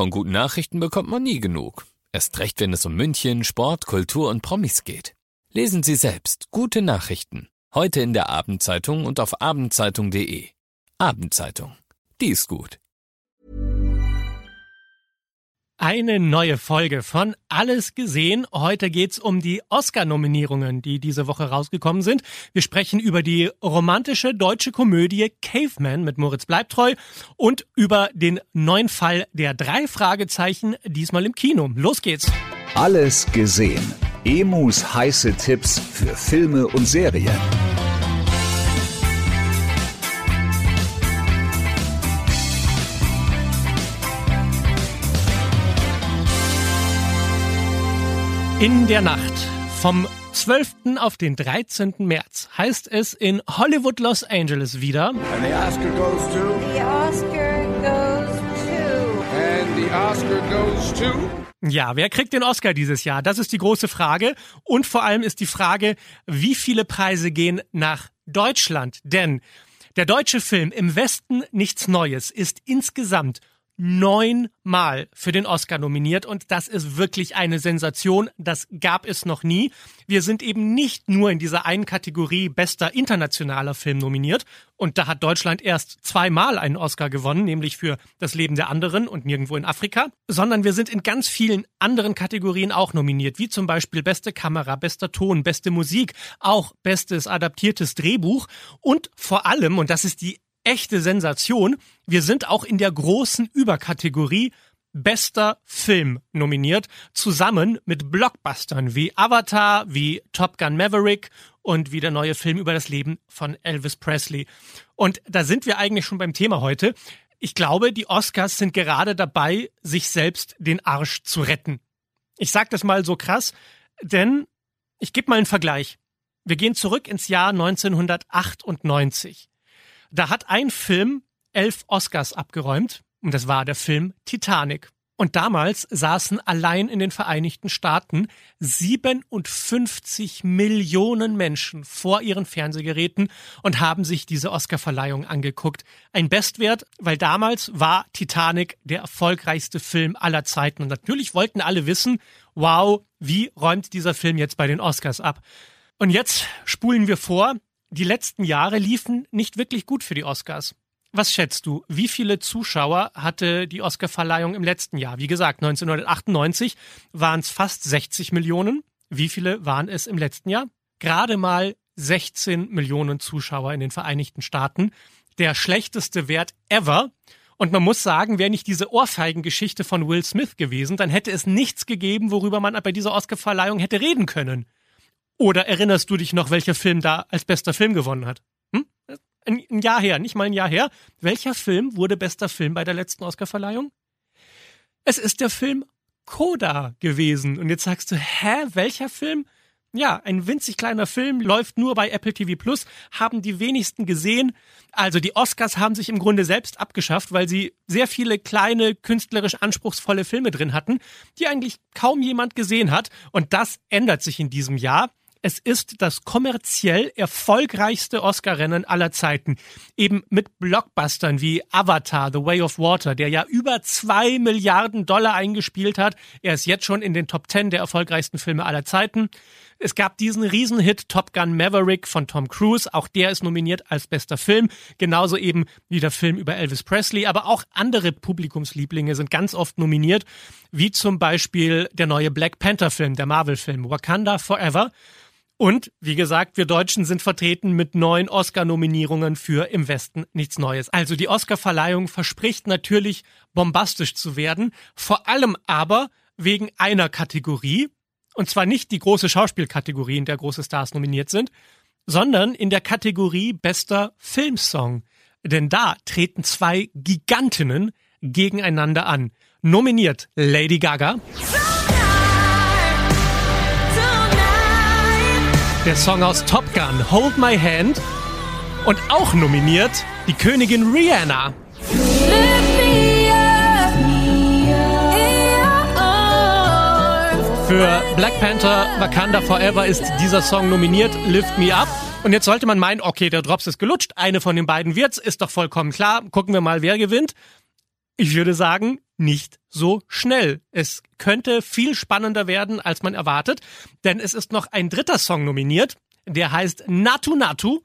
Von guten Nachrichten bekommt man nie genug. Erst recht, wenn es um München, Sport, Kultur und Promis geht. Lesen Sie selbst gute Nachrichten. Heute in der Abendzeitung und auf abendzeitung.de. Abendzeitung. Die ist gut. Eine neue Folge von Alles gesehen. Heute geht's um die Oscar-Nominierungen, die diese Woche rausgekommen sind. Wir sprechen über die romantische deutsche Komödie Caveman mit Moritz Bleibtreu und über den neuen Fall der drei Fragezeichen, diesmal im Kino. Los geht's. Alles gesehen. Emus heiße Tipps für Filme und Serien. In der Nacht vom 12. auf den 13. März heißt es in Hollywood Los Angeles wieder. And the Oscar goes to. The Oscar goes to. And the Oscar goes to. Ja, wer kriegt den Oscar dieses Jahr? Das ist die große Frage. Und vor allem ist die Frage, wie viele Preise gehen nach Deutschland? Denn der deutsche Film im Westen nichts Neues ist insgesamt neunmal für den Oscar nominiert und das ist wirklich eine Sensation. Das gab es noch nie. Wir sind eben nicht nur in dieser einen Kategorie bester internationaler Film nominiert und da hat Deutschland erst zweimal einen Oscar gewonnen, nämlich für Das Leben der anderen und nirgendwo in Afrika, sondern wir sind in ganz vielen anderen Kategorien auch nominiert, wie zum Beispiel beste Kamera, bester Ton, beste Musik, auch bestes adaptiertes Drehbuch und vor allem, und das ist die echte Sensation. Wir sind auch in der großen Überkategorie Bester Film nominiert, zusammen mit Blockbustern wie Avatar, wie Top Gun Maverick und wie der neue Film über das Leben von Elvis Presley. Und da sind wir eigentlich schon beim Thema heute. Ich glaube, die Oscars sind gerade dabei, sich selbst den Arsch zu retten. Ich sage das mal so krass, denn ich gebe mal einen Vergleich. Wir gehen zurück ins Jahr 1998. Da hat ein Film elf Oscars abgeräumt und das war der Film Titanic. Und damals saßen allein in den Vereinigten Staaten 57 Millionen Menschen vor ihren Fernsehgeräten und haben sich diese Oscarverleihung angeguckt. Ein Bestwert, weil damals war Titanic der erfolgreichste Film aller Zeiten. Und natürlich wollten alle wissen, wow, wie räumt dieser Film jetzt bei den Oscars ab? Und jetzt spulen wir vor, die letzten Jahre liefen nicht wirklich gut für die Oscars. Was schätzt du, wie viele Zuschauer hatte die Oscarverleihung im letzten Jahr? Wie gesagt, 1998 waren es fast 60 Millionen. Wie viele waren es im letzten Jahr? Gerade mal 16 Millionen Zuschauer in den Vereinigten Staaten. Der schlechteste Wert ever. Und man muss sagen, wäre nicht diese Ohrfeigengeschichte von Will Smith gewesen, dann hätte es nichts gegeben, worüber man bei dieser Oscarverleihung hätte reden können. Oder erinnerst du dich noch, welcher Film da als bester Film gewonnen hat? Hm? Ein, ein Jahr her, nicht mal ein Jahr her. Welcher Film wurde bester Film bei der letzten Oscarverleihung? Es ist der Film Coda gewesen. Und jetzt sagst du, hä, welcher Film? Ja, ein winzig kleiner Film, läuft nur bei Apple TV Plus, haben die wenigsten gesehen. Also die Oscars haben sich im Grunde selbst abgeschafft, weil sie sehr viele kleine, künstlerisch anspruchsvolle Filme drin hatten, die eigentlich kaum jemand gesehen hat. Und das ändert sich in diesem Jahr. Es ist das kommerziell erfolgreichste Oscar-Rennen aller Zeiten. Eben mit Blockbustern wie Avatar, The Way of Water, der ja über zwei Milliarden Dollar eingespielt hat. Er ist jetzt schon in den Top Ten der erfolgreichsten Filme aller Zeiten. Es gab diesen Riesenhit Top Gun Maverick von Tom Cruise. Auch der ist nominiert als bester Film. Genauso eben wie der Film über Elvis Presley. Aber auch andere Publikumslieblinge sind ganz oft nominiert. Wie zum Beispiel der neue Black Panther Film, der Marvel Film Wakanda Forever. Und wie gesagt, wir Deutschen sind vertreten mit neun Oscar-Nominierungen für Im Westen nichts Neues. Also die Oscar-Verleihung verspricht natürlich bombastisch zu werden, vor allem aber wegen einer Kategorie, und zwar nicht die große Schauspielkategorie, in der große Stars nominiert sind, sondern in der Kategorie bester Filmsong. Denn da treten zwei Gigantinnen gegeneinander an. Nominiert Lady Gaga. Der Song aus Top Gun, Hold My Hand. Und auch nominiert die Königin Rihanna. Für Black Panther Wakanda Forever ist dieser Song nominiert, Lift Me Up. Und jetzt sollte man meinen, okay, der Drops ist gelutscht, eine von den beiden wird's, ist doch vollkommen klar. Gucken wir mal, wer gewinnt. Ich würde sagen, nicht so schnell. Es könnte viel spannender werden, als man erwartet, denn es ist noch ein dritter Song nominiert, der heißt Natu Natu,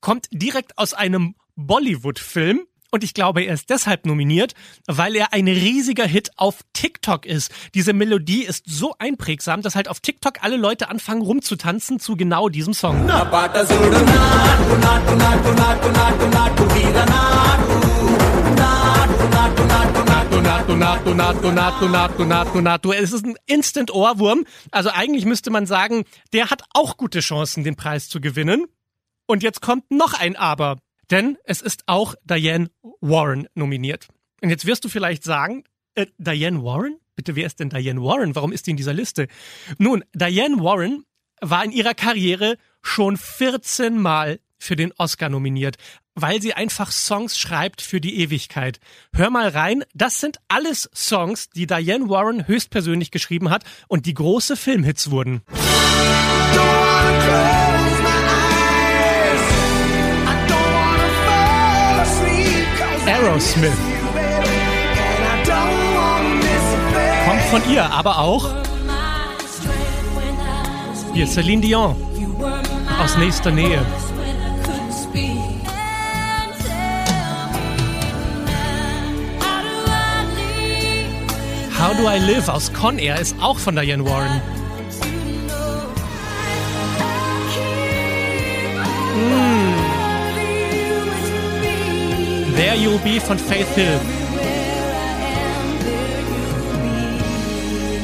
kommt direkt aus einem Bollywood-Film und ich glaube, er ist deshalb nominiert, weil er ein riesiger Hit auf TikTok ist. Diese Melodie ist so einprägsam, dass halt auf TikTok alle Leute anfangen rumzutanzen zu genau diesem Song. Natu, Natu, Natu, Natu, Natu, Natu, Natu. Es ist ein Instant-Ohrwurm. Also eigentlich müsste man sagen, der hat auch gute Chancen, den Preis zu gewinnen. Und jetzt kommt noch ein Aber. Denn es ist auch Diane Warren nominiert. Und jetzt wirst du vielleicht sagen, äh, Diane Warren? Bitte, wer ist denn Diane Warren? Warum ist die in dieser Liste? Nun, Diane Warren war in ihrer Karriere schon 14 Mal für den Oscar nominiert, weil sie einfach Songs schreibt für die Ewigkeit. Hör mal rein, das sind alles Songs, die Diane Warren höchstpersönlich geschrieben hat und die große Filmhits wurden. Aerosmith. Kommt von ihr, aber auch hier Celine Dion aus nächster Nähe. How Do I Live aus Con Air ist auch von Diane Warren. Mm. There You'll Be von Faith Hill.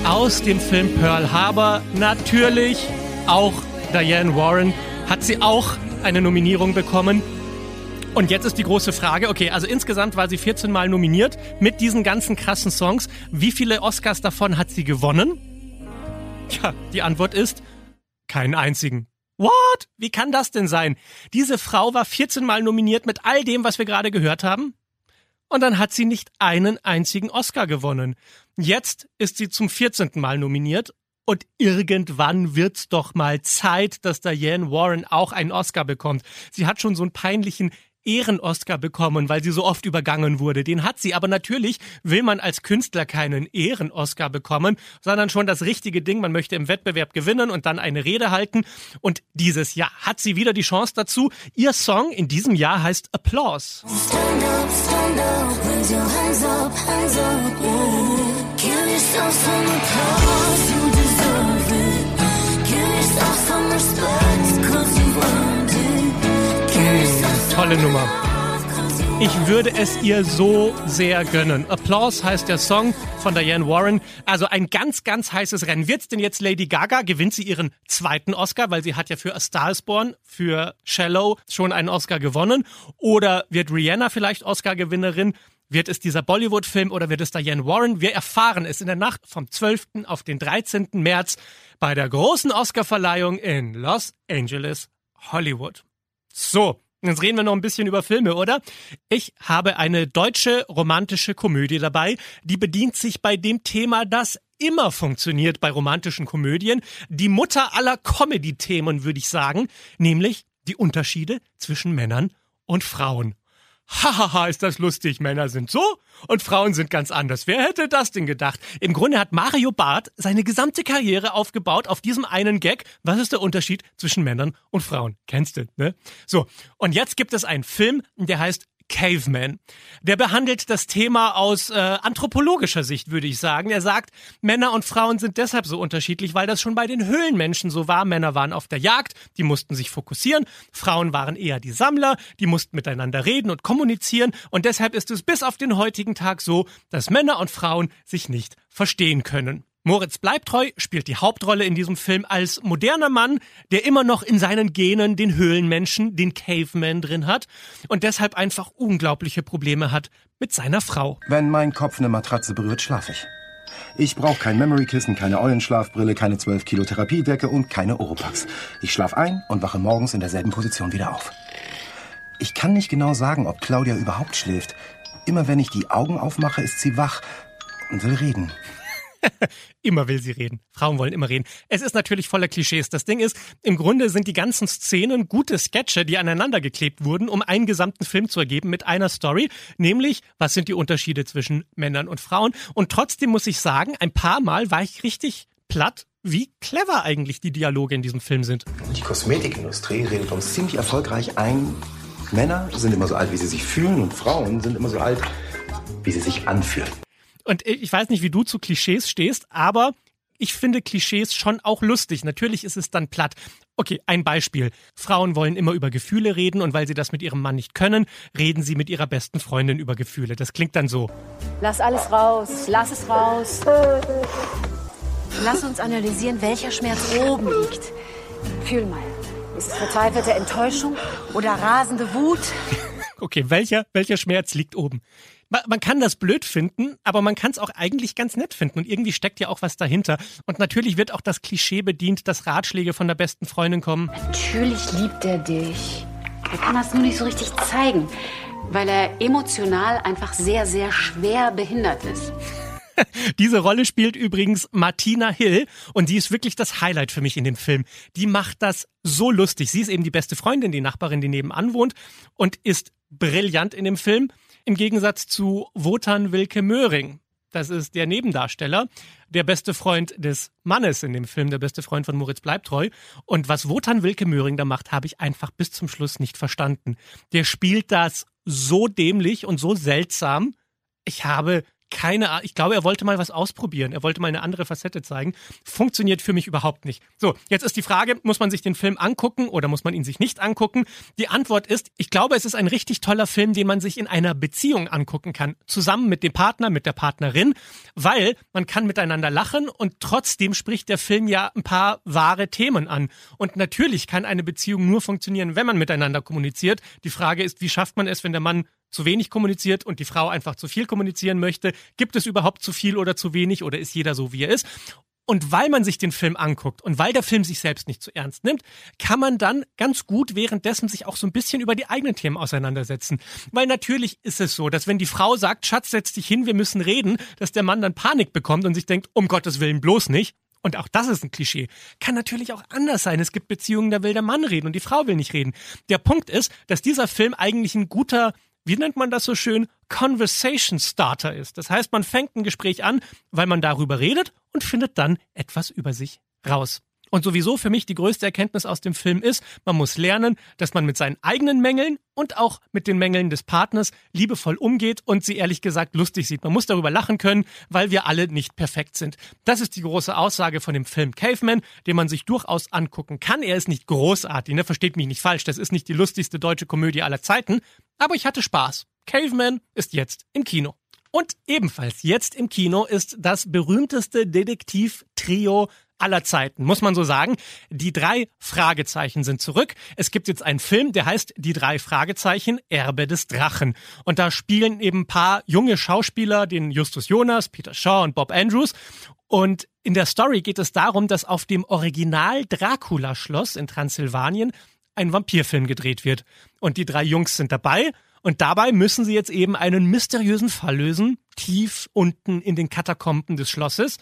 Aus dem Film Pearl Harbor natürlich auch Diane Warren hat sie auch eine Nominierung bekommen. Und jetzt ist die große Frage, okay, also insgesamt war sie 14 Mal nominiert mit diesen ganzen krassen Songs. Wie viele Oscars davon hat sie gewonnen? Tja, die Antwort ist keinen einzigen. What? Wie kann das denn sein? Diese Frau war 14 Mal nominiert mit all dem, was wir gerade gehört haben. Und dann hat sie nicht einen einzigen Oscar gewonnen. Jetzt ist sie zum 14. Mal nominiert. Und irgendwann wird's doch mal Zeit, dass Diane Warren auch einen Oscar bekommt. Sie hat schon so einen peinlichen Ehren-Oscar bekommen, weil sie so oft übergangen wurde. Den hat sie. Aber natürlich will man als Künstler keinen Ehren-Oscar bekommen, sondern schon das richtige Ding. Man möchte im Wettbewerb gewinnen und dann eine Rede halten. Und dieses Jahr hat sie wieder die Chance dazu. Ihr Song in diesem Jahr heißt Applause. Stand up, stand up, raise your hands up, hands up, yeah. Give yourself some applause, you deserve it. Give yourself some respect, Tolle Nummer. Ich würde es ihr so sehr gönnen. Applause heißt der Song von Diane Warren. Also ein ganz, ganz heißes Rennen. Wird's denn jetzt Lady Gaga? Gewinnt sie ihren zweiten Oscar, weil sie hat ja für A Star is Born, für Shallow schon einen Oscar gewonnen. Oder wird Rihanna vielleicht Oscar-Gewinnerin? Wird es dieser Bollywood-Film oder wird es Diane Warren? Wir erfahren es in der Nacht vom 12. auf den 13. März bei der großen Oscar-Verleihung in Los Angeles, Hollywood. So, Jetzt reden wir noch ein bisschen über Filme, oder? Ich habe eine deutsche romantische Komödie dabei, die bedient sich bei dem Thema, das immer funktioniert bei romantischen Komödien, die Mutter aller Comedy-Themen, würde ich sagen, nämlich die Unterschiede zwischen Männern und Frauen. Hahaha, ist das lustig. Männer sind so und Frauen sind ganz anders. Wer hätte das denn gedacht? Im Grunde hat Mario Barth seine gesamte Karriere aufgebaut auf diesem einen Gag. Was ist der Unterschied zwischen Männern und Frauen? Kennst du, ne? So. Und jetzt gibt es einen Film, der heißt Caveman. Der behandelt das Thema aus äh, anthropologischer Sicht, würde ich sagen. Er sagt, Männer und Frauen sind deshalb so unterschiedlich, weil das schon bei den Höhlenmenschen so war. Männer waren auf der Jagd, die mussten sich fokussieren. Frauen waren eher die Sammler, die mussten miteinander reden und kommunizieren. Und deshalb ist es bis auf den heutigen Tag so, dass Männer und Frauen sich nicht verstehen können. Moritz Bleibtreu spielt die Hauptrolle in diesem Film als moderner Mann, der immer noch in seinen Genen den Höhlenmenschen, den Caveman drin hat und deshalb einfach unglaubliche Probleme hat mit seiner Frau. Wenn mein Kopf eine Matratze berührt, schlafe ich. Ich brauche kein Memory-Kissen, keine Eulenschlafbrille, keine 12 Kilo Therapiedecke und keine Oropax. Ich schlafe ein und wache morgens in derselben Position wieder auf. Ich kann nicht genau sagen, ob Claudia überhaupt schläft. Immer wenn ich die Augen aufmache, ist sie wach und will reden. immer will sie reden. Frauen wollen immer reden. Es ist natürlich voller Klischees. Das Ding ist, im Grunde sind die ganzen Szenen gute Sketche, die aneinander geklebt wurden, um einen gesamten Film zu ergeben mit einer Story, nämlich was sind die Unterschiede zwischen Männern und Frauen. Und trotzdem muss ich sagen, ein paar Mal war ich richtig platt, wie clever eigentlich die Dialoge in diesem Film sind. Die Kosmetikindustrie redet uns ziemlich erfolgreich ein. Männer sind immer so alt, wie sie sich fühlen und Frauen sind immer so alt, wie sie sich anfühlen. Und ich weiß nicht, wie du zu Klischees stehst, aber ich finde Klischees schon auch lustig. Natürlich ist es dann platt. Okay, ein Beispiel. Frauen wollen immer über Gefühle reden und weil sie das mit ihrem Mann nicht können, reden sie mit ihrer besten Freundin über Gefühle. Das klingt dann so. Lass alles raus, lass es raus. Lass uns analysieren, welcher Schmerz oben liegt. Fühl mal. Ist es verzweifelte Enttäuschung oder rasende Wut? Okay, welcher, welcher Schmerz liegt oben? Man, man kann das blöd finden, aber man kann es auch eigentlich ganz nett finden und irgendwie steckt ja auch was dahinter. Und natürlich wird auch das Klischee bedient, dass Ratschläge von der besten Freundin kommen. Natürlich liebt er dich. Er kann das nur nicht so richtig zeigen, weil er emotional einfach sehr, sehr schwer behindert ist. Diese Rolle spielt übrigens Martina Hill und die ist wirklich das Highlight für mich in dem Film. Die macht das so lustig. Sie ist eben die beste Freundin, die Nachbarin, die nebenan wohnt und ist brillant in dem Film. Im Gegensatz zu Wotan Wilke Möhring. Das ist der Nebendarsteller, der beste Freund des Mannes in dem Film, der beste Freund von Moritz Bleibtreu. Und was Wotan Wilke Möhring da macht, habe ich einfach bis zum Schluss nicht verstanden. Der spielt das so dämlich und so seltsam. Ich habe keine Ahnung. Ich glaube, er wollte mal was ausprobieren. Er wollte mal eine andere Facette zeigen. Funktioniert für mich überhaupt nicht. So, jetzt ist die Frage, muss man sich den Film angucken oder muss man ihn sich nicht angucken? Die Antwort ist, ich glaube, es ist ein richtig toller Film, den man sich in einer Beziehung angucken kann. Zusammen mit dem Partner, mit der Partnerin, weil man kann miteinander lachen und trotzdem spricht der Film ja ein paar wahre Themen an. Und natürlich kann eine Beziehung nur funktionieren, wenn man miteinander kommuniziert. Die Frage ist, wie schafft man es, wenn der Mann zu wenig kommuniziert und die Frau einfach zu viel kommunizieren möchte. Gibt es überhaupt zu viel oder zu wenig oder ist jeder so, wie er ist? Und weil man sich den Film anguckt und weil der Film sich selbst nicht zu ernst nimmt, kann man dann ganz gut währenddessen sich auch so ein bisschen über die eigenen Themen auseinandersetzen. Weil natürlich ist es so, dass wenn die Frau sagt, Schatz, setz dich hin, wir müssen reden, dass der Mann dann Panik bekommt und sich denkt, um Gottes Willen bloß nicht. Und auch das ist ein Klischee. Kann natürlich auch anders sein. Es gibt Beziehungen, da will der Mann reden und die Frau will nicht reden. Der Punkt ist, dass dieser Film eigentlich ein guter wie nennt man das so schön, Conversation Starter ist. Das heißt, man fängt ein Gespräch an, weil man darüber redet und findet dann etwas über sich raus. Und sowieso für mich die größte Erkenntnis aus dem Film ist, man muss lernen, dass man mit seinen eigenen Mängeln und auch mit den Mängeln des Partners liebevoll umgeht und sie ehrlich gesagt lustig sieht. Man muss darüber lachen können, weil wir alle nicht perfekt sind. Das ist die große Aussage von dem Film Caveman, den man sich durchaus angucken kann. Er ist nicht großartig, ne? versteht mich nicht falsch, das ist nicht die lustigste deutsche Komödie aller Zeiten, aber ich hatte Spaß. Caveman ist jetzt im Kino. Und ebenfalls jetzt im Kino ist das berühmteste Detektiv-Trio aller Zeiten, muss man so sagen. Die drei Fragezeichen sind zurück. Es gibt jetzt einen Film, der heißt Die drei Fragezeichen, Erbe des Drachen. Und da spielen eben ein paar junge Schauspieler, den Justus Jonas, Peter Shaw und Bob Andrews. Und in der Story geht es darum, dass auf dem Original Dracula-Schloss in Transsilvanien ein Vampirfilm gedreht wird. Und die drei Jungs sind dabei. Und dabei müssen sie jetzt eben einen mysteriösen Fall lösen, tief unten in den Katakomben des Schlosses.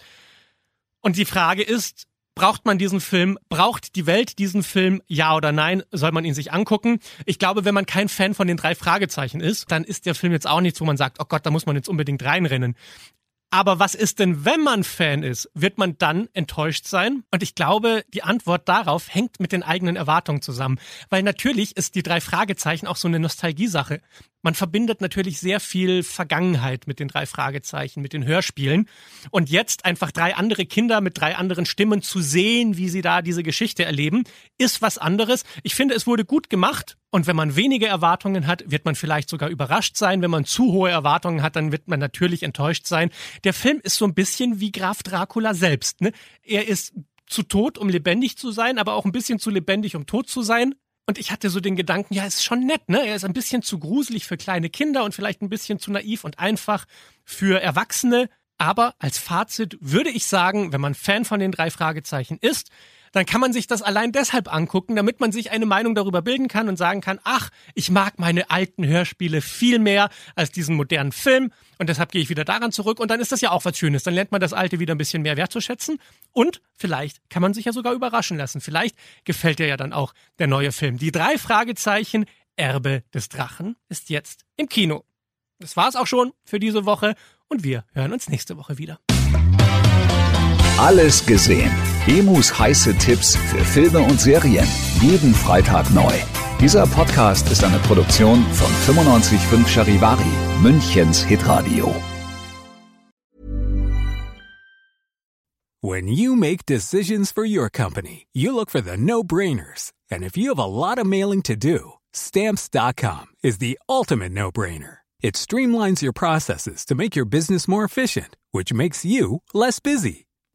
Und die Frage ist, braucht man diesen Film? Braucht die Welt diesen Film? Ja oder nein? Soll man ihn sich angucken? Ich glaube, wenn man kein Fan von den drei Fragezeichen ist, dann ist der Film jetzt auch nichts, wo man sagt, oh Gott, da muss man jetzt unbedingt reinrennen. Aber was ist denn, wenn man Fan ist? Wird man dann enttäuscht sein? Und ich glaube, die Antwort darauf hängt mit den eigenen Erwartungen zusammen. Weil natürlich ist die drei Fragezeichen auch so eine Nostalgiesache. Man verbindet natürlich sehr viel Vergangenheit mit den drei Fragezeichen, mit den Hörspielen. Und jetzt einfach drei andere Kinder mit drei anderen Stimmen zu sehen, wie sie da diese Geschichte erleben, ist was anderes. Ich finde, es wurde gut gemacht. Und wenn man wenige Erwartungen hat, wird man vielleicht sogar überrascht sein. Wenn man zu hohe Erwartungen hat, dann wird man natürlich enttäuscht sein. Der Film ist so ein bisschen wie Graf Dracula selbst. Ne? Er ist zu tot, um lebendig zu sein, aber auch ein bisschen zu lebendig, um tot zu sein. Und ich hatte so den Gedanken, ja, ist schon nett, ne? Er ist ein bisschen zu gruselig für kleine Kinder und vielleicht ein bisschen zu naiv und einfach für Erwachsene. Aber als Fazit würde ich sagen, wenn man Fan von den drei Fragezeichen ist, dann kann man sich das allein deshalb angucken, damit man sich eine Meinung darüber bilden kann und sagen kann, ach, ich mag meine alten Hörspiele viel mehr als diesen modernen Film Und deshalb gehe ich wieder daran zurück. Und dann ist das ja auch was Schönes. Dann lernt man das Alte wieder ein bisschen mehr wertzuschätzen. Und vielleicht kann man sich ja sogar überraschen lassen. Vielleicht gefällt dir ja dann auch der neue Film. Die drei Fragezeichen Erbe des Drachen ist jetzt im Kino. Das war's auch schon für diese Woche. Und wir hören uns nächste Woche wieder. Alles gesehen. Emus heiße Tipps für Filme und Serien. Jeden Freitag neu. Dieser Podcast ist eine Produktion von 955 Charivari, Münchens Hitradio. When you make decisions for your company, you look for the no-brainers. And if you have a lot of mailing to do, stamps.com is the ultimate no-brainer. It streamlines your processes to make your business more efficient, which makes you less busy.